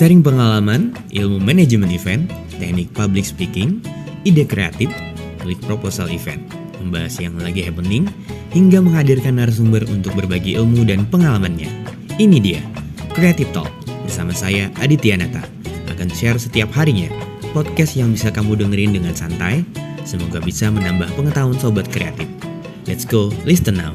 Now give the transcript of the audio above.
Sharing pengalaman, ilmu manajemen event, teknik public speaking, ide kreatif, klik proposal event, membahas yang lagi happening, hingga menghadirkan narasumber untuk berbagi ilmu dan pengalamannya. Ini dia, Creative Talk, bersama saya Aditya Nata. Akan share setiap harinya, podcast yang bisa kamu dengerin dengan santai, semoga bisa menambah pengetahuan sobat kreatif. Let's go, listen now.